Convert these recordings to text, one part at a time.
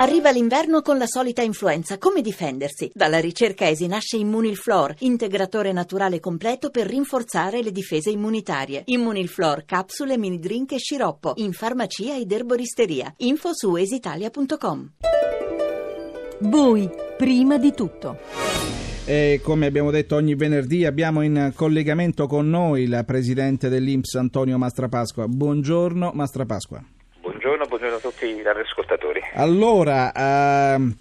Arriva l'inverno con la solita influenza. Come difendersi? Dalla ricerca ESI nasce Immunilflor, integratore naturale completo per rinforzare le difese immunitarie. Immunilflor, capsule, mini drink e sciroppo. In farmacia ed erboristeria. Info su esitalia.com. Voi, prima di tutto. E come abbiamo detto ogni venerdì abbiamo in collegamento con noi la presidente dell'Inps Antonio Mastrapasqua. Buongiorno Mastrapasqua. Tutti gli ascoltatori. Allora, ehm,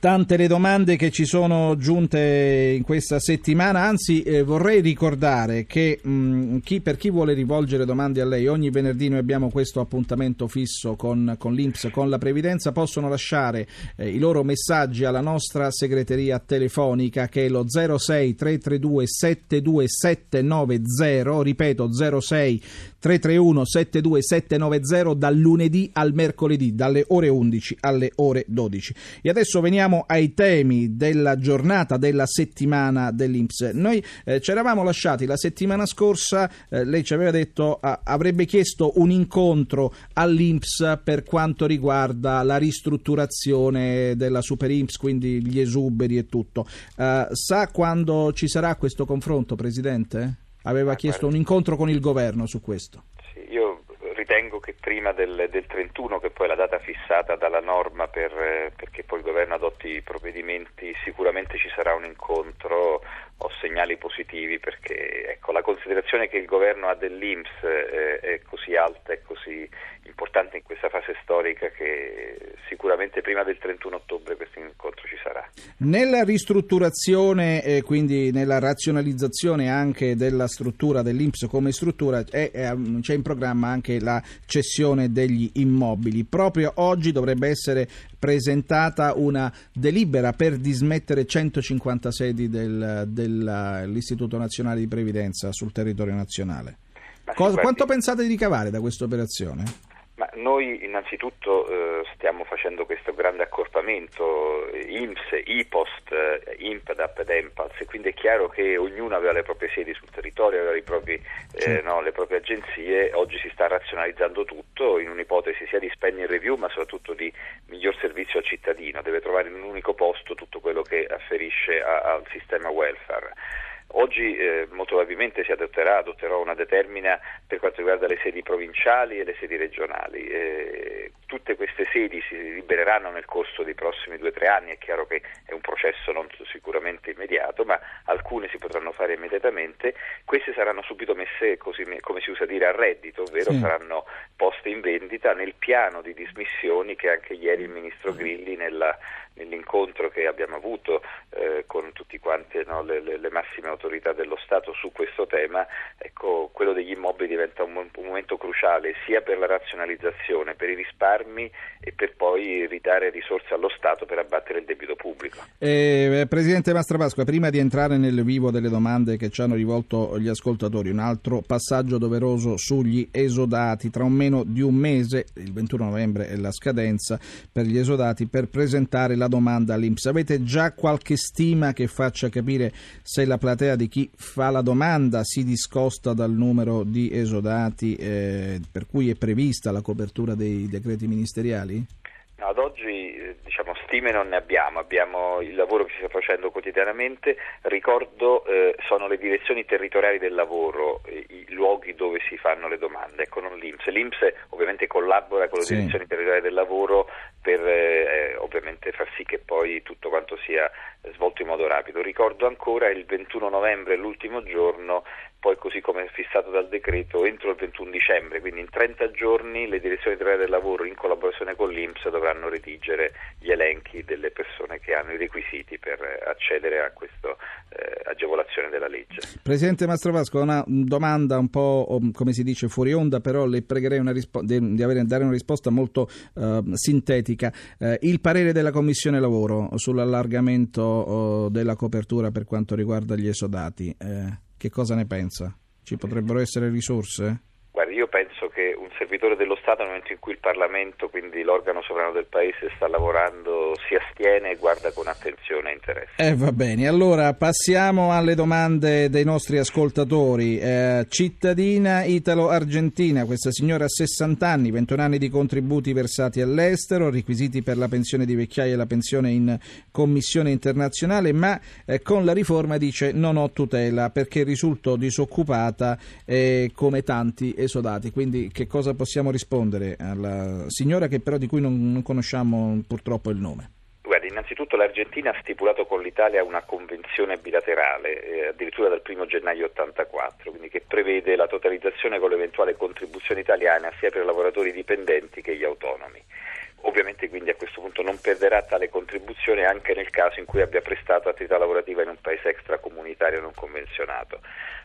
tante le domande che ci sono giunte in questa settimana, anzi eh, vorrei ricordare che mh, chi, per chi vuole rivolgere domande a lei, ogni venerdì noi abbiamo questo appuntamento fisso con, con l'Inps, con la Previdenza, possono lasciare eh, i loro messaggi alla nostra segreteria telefonica che è lo 06 332 72790, ripeto 06 331 72790 dal lunedì al mercoledì, dalle ore 11 alle ore 12. E adesso veniamo ai temi della giornata, della settimana dell'Inps. Noi eh, ci eravamo lasciati la settimana scorsa, eh, lei ci aveva detto ah, avrebbe chiesto un incontro all'Inps per quanto riguarda la ristrutturazione della Super Imps, quindi gli esuberi e tutto. Uh, sa quando ci sarà questo confronto, Presidente? Aveva chiesto un incontro con il governo su questo. Sì, io ritengo che prima del, del 31, che poi è la data fissata dalla norma per, eh, perché poi il governo adotti i provvedimenti, sicuramente ci sarà un incontro, ho segnali positivi perché ecco, la considerazione che il governo ha dell'Inps eh, è così alta e così importante in questa fase storica che sicuramente prima del 31 ottobre questo incontro ci sarà. Nella ristrutturazione e eh, quindi nella razionalizzazione anche della struttura dell'Inps come struttura è, è, c'è in programma anche la cessione degli immobili. Proprio oggi dovrebbe essere presentata una delibera per dismettere 150 sedi del, dell'Istituto Nazionale di Previdenza sul territorio nazionale. Cosa, quanto pensate di ricavare da questa operazione? Ma noi innanzitutto eh, stiamo facendo questo grande accorpamento IMSS, IPOST, eh, IMPDAP ed EMPALS e quindi è chiaro che ognuno aveva le proprie sedi sul territorio, aveva propri, eh, no, le proprie agenzie, oggi si sta razionalizzando tutto in un'ipotesi sia di spending review ma soprattutto di miglior servizio al cittadino, deve trovare in un unico posto tutto quello che afferisce a, al sistema welfare. Oggi eh, molto probabilmente si adotterà, adotterò una determina per quanto riguarda le sedi provinciali e le sedi regionali. Eh, tutte queste sedi si libereranno nel corso dei prossimi due o tre anni, è chiaro che è un processo non sicuramente immediato, ma alcune si potranno fare immediatamente. Queste saranno subito messe, così, come si usa dire, a reddito, ovvero sì. saranno poste in vendita nel piano di dismissioni che anche ieri il Ministro Grilli nella, nell'incontro che abbiamo avuto eh, con tutti quanti no, le, le, massime autorità dello Stato su questo tema, ecco, quello degli immobili diventa un, un, momento cruciale sia per la razionalizzazione, per i risparmi e per poi ridare risorse allo Stato per abbattere il debito pubblico. Eh, Presidente Mastrapasqua, prima di entrare nel vivo delle domande che ci hanno rivolto gli ascoltatori, un altro passaggio doveroso sugli esodati. Tra un meno di un mese, il 21 novembre è la scadenza per gli esodati per presentare la domanda all'Inps. Avete già qualche stima che faccia capire se la platea di chi fa la domanda si discosta dal numero di esodati eh, per cui è prevista la copertura dei decreti ministeriali? No, ad oggi eh, diciamo, stime non ne abbiamo, abbiamo il lavoro che si sta facendo quotidianamente, ricordo eh, sono le direzioni territoriali del lavoro, i, i, luoghi dove si fanno le domande, ecco non l'Inps. L'Inps ovviamente collabora con le sì. direzioni territoriali del lavoro per eh, ovviamente far sì che poi tutto quanto sia svolto in modo rapido. Ricordo ancora il 21 novembre, l'ultimo giorno, poi così come fissato dal decreto, entro il 21 dicembre, quindi in 30 giorni le direzioni territoriali del lavoro in collaborazione con l'Inps dovranno redigere gli elenchi delle persone che hanno i requisiti per accedere a questa eh, agevolazione della legge. Presidente Mastrovasco, una domanda un po' come si dice fuori onda, però le pregherei rispo- di avere, dare una risposta molto eh, sintetica. Eh, il parere della Commissione Lavoro sull'allargamento oh, della copertura per quanto riguarda gli esodati, eh, che cosa ne pensa? Ci potrebbero essere risorse? Che un servitore dello Stato nel momento in cui il Parlamento, quindi l'organo sovrano del Paese, sta lavorando, si astiene e guarda con attenzione e interesse. Eh, va bene, allora passiamo alle domande dei nostri ascoltatori. Eh, cittadina italo-argentina, questa signora ha 60 anni, 21 anni di contributi versati all'estero, requisiti per la pensione di vecchiaia e la pensione in commissione internazionale, ma eh, con la riforma dice non ho tutela perché risulto disoccupata come tanti esodati. Quindi che cosa possiamo rispondere alla signora che però di cui non, non conosciamo purtroppo il nome? Guardi, innanzitutto l'Argentina ha stipulato con l'Italia una convenzione bilaterale, eh, addirittura dal 1 gennaio 84, quindi che prevede la totalizzazione con l'eventuale contribuzione italiana sia per i lavoratori dipendenti che gli autonomi. Ovviamente quindi a questo punto non perderà tale contribuzione anche nel caso in cui abbia prestato attività lavorativa in un paese extracomunitario non convenzionato.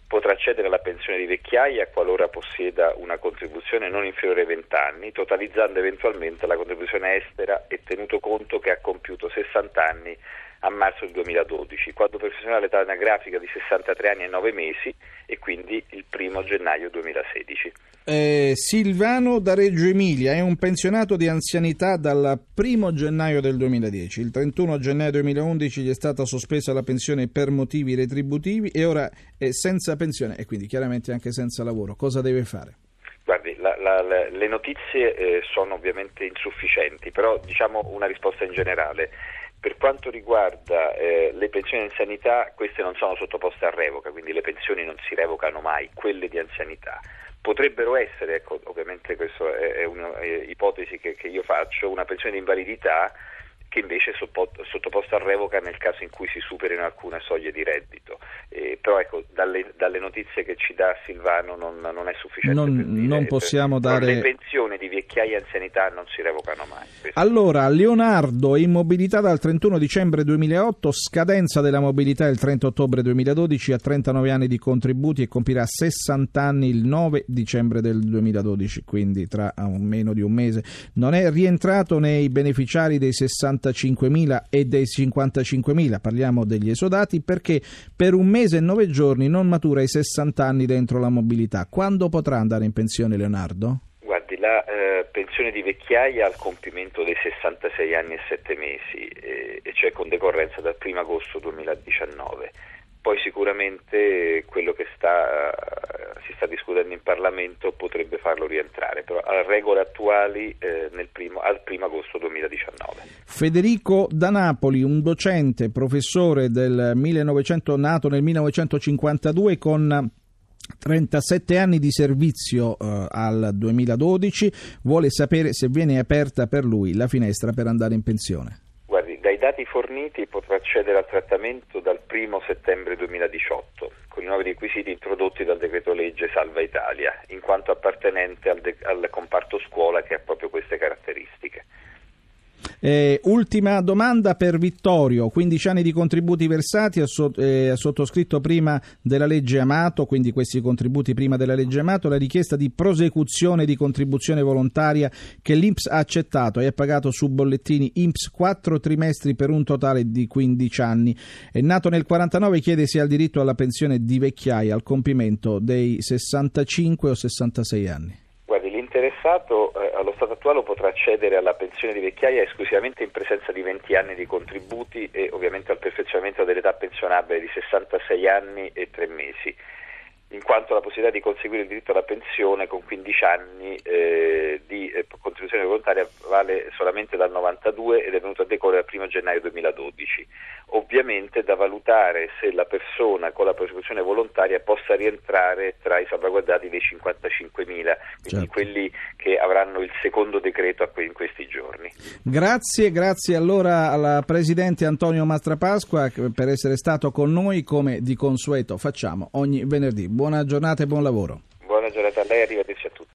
Potrà accedere alla pensione di vecchiaia qualora possieda una contribuzione non inferiore ai 20 anni, totalizzando eventualmente la contribuzione estera e tenuto conto che ha compiuto 60 anni a marzo del 2012, quando professionale l'età anagrafica di 63 anni e 9 mesi e quindi il primo gennaio 2016. Eh, Silvano da Reggio Emilia è un pensionato di anzianità dal 1 gennaio del 2010. Il 31 gennaio 2011 gli è stata sospesa la pensione per motivi retributivi e ora è senza pensione e quindi chiaramente anche senza lavoro. Cosa deve fare? Guardi, la, la, la, le notizie eh, sono ovviamente insufficienti, però diciamo una risposta in generale. Per quanto riguarda eh, le pensioni di anzianità, queste non sono sottoposte a revoca, quindi le pensioni non si revocano mai, quelle di anzianità. Potrebbero essere, ecco, ovviamente questa è, un'ipotesi che, che io faccio, una pensione di invalidità che invece è sottoposto a revoca nel caso in cui si superino alcune soglie di reddito. Eh, però ecco, dalle, dalle, notizie che ci dà Silvano non, non è sufficiente. Non, dire, non possiamo per, dare... Le pensioni di vecchiaia e anzianità non si revocano mai. Allora, Leonardo, in mobilità dal 31 dicembre 2008, scadenza della mobilità il 30 ottobre 2012, ha 39 anni di contributi e compirà 60 anni il 9 dicembre del 2012, quindi tra un meno di un mese. Non è rientrato nei beneficiari dei 60 45.000 e dei 55.000, parliamo degli esodati, perché per un mese e nove giorni non matura i 60 anni dentro la mobilità. Quando potrà andare in pensione Leonardo? Guardi, la eh, pensione di vecchiaia al compimento dei 66 anni e 7 mesi, eh, e cioè con decorrenza dal 1 agosto 2019 poi sicuramente quello che sta, si sta discutendo in Parlamento potrebbe farlo rientrare, però a regole attuali eh, primo, al 1 agosto 2019. Federico da Napoli, un docente, professore del 1900, nato nel 1952 con 37 anni di servizio eh, al 2012, vuole sapere se viene aperta per lui la finestra per andare in pensione. Dati forniti potrà accedere al trattamento dal 1 settembre 2018 con i nuovi requisiti introdotti dal decreto legge Salva Italia, in quanto appartenente al, de- al comparto scuola che ha proprio queste caratteristiche. Eh, ultima domanda per Vittorio, 15 anni di contributi versati, ha, eh, sottoscritto prima della legge Amato, quindi questi contributi prima della legge Amato, la richiesta di prosecuzione di contribuzione volontaria che l'Inps ha accettato. E ha pagato su bollettini Inps 4 trimestri per un totale di 15 anni. È nato nel 49 chiede se ha il diritto alla pensione di vecchiaia al compimento dei 65 o 66 anni interessato eh, allo stato attuale potrà accedere alla pensione di vecchiaia esclusivamente in presenza di 20 anni di contributi e ovviamente al perfezionamento dell'età pensionabile di 66 anni e 3 mesi in quanto la possibilità di conseguire il diritto alla pensione con 15 anni eh, di eh, contribuzione volontaria vale solamente dal 92 ed è venuto a decorrere dal 1 gennaio 2012. Ovviamente da valutare se la persona con la contribuzione volontaria possa rientrare tra i salvaguardati dei 55.000, quindi certo. quelli che avranno il secondo decreto in questi giorni. Grazie, grazie allora al Presidente Antonio Mastrapasqua per essere stato con noi come di consueto facciamo ogni venerdì. Buona giornata e buon lavoro. Buona giornata a lei, arrivederci a tutti.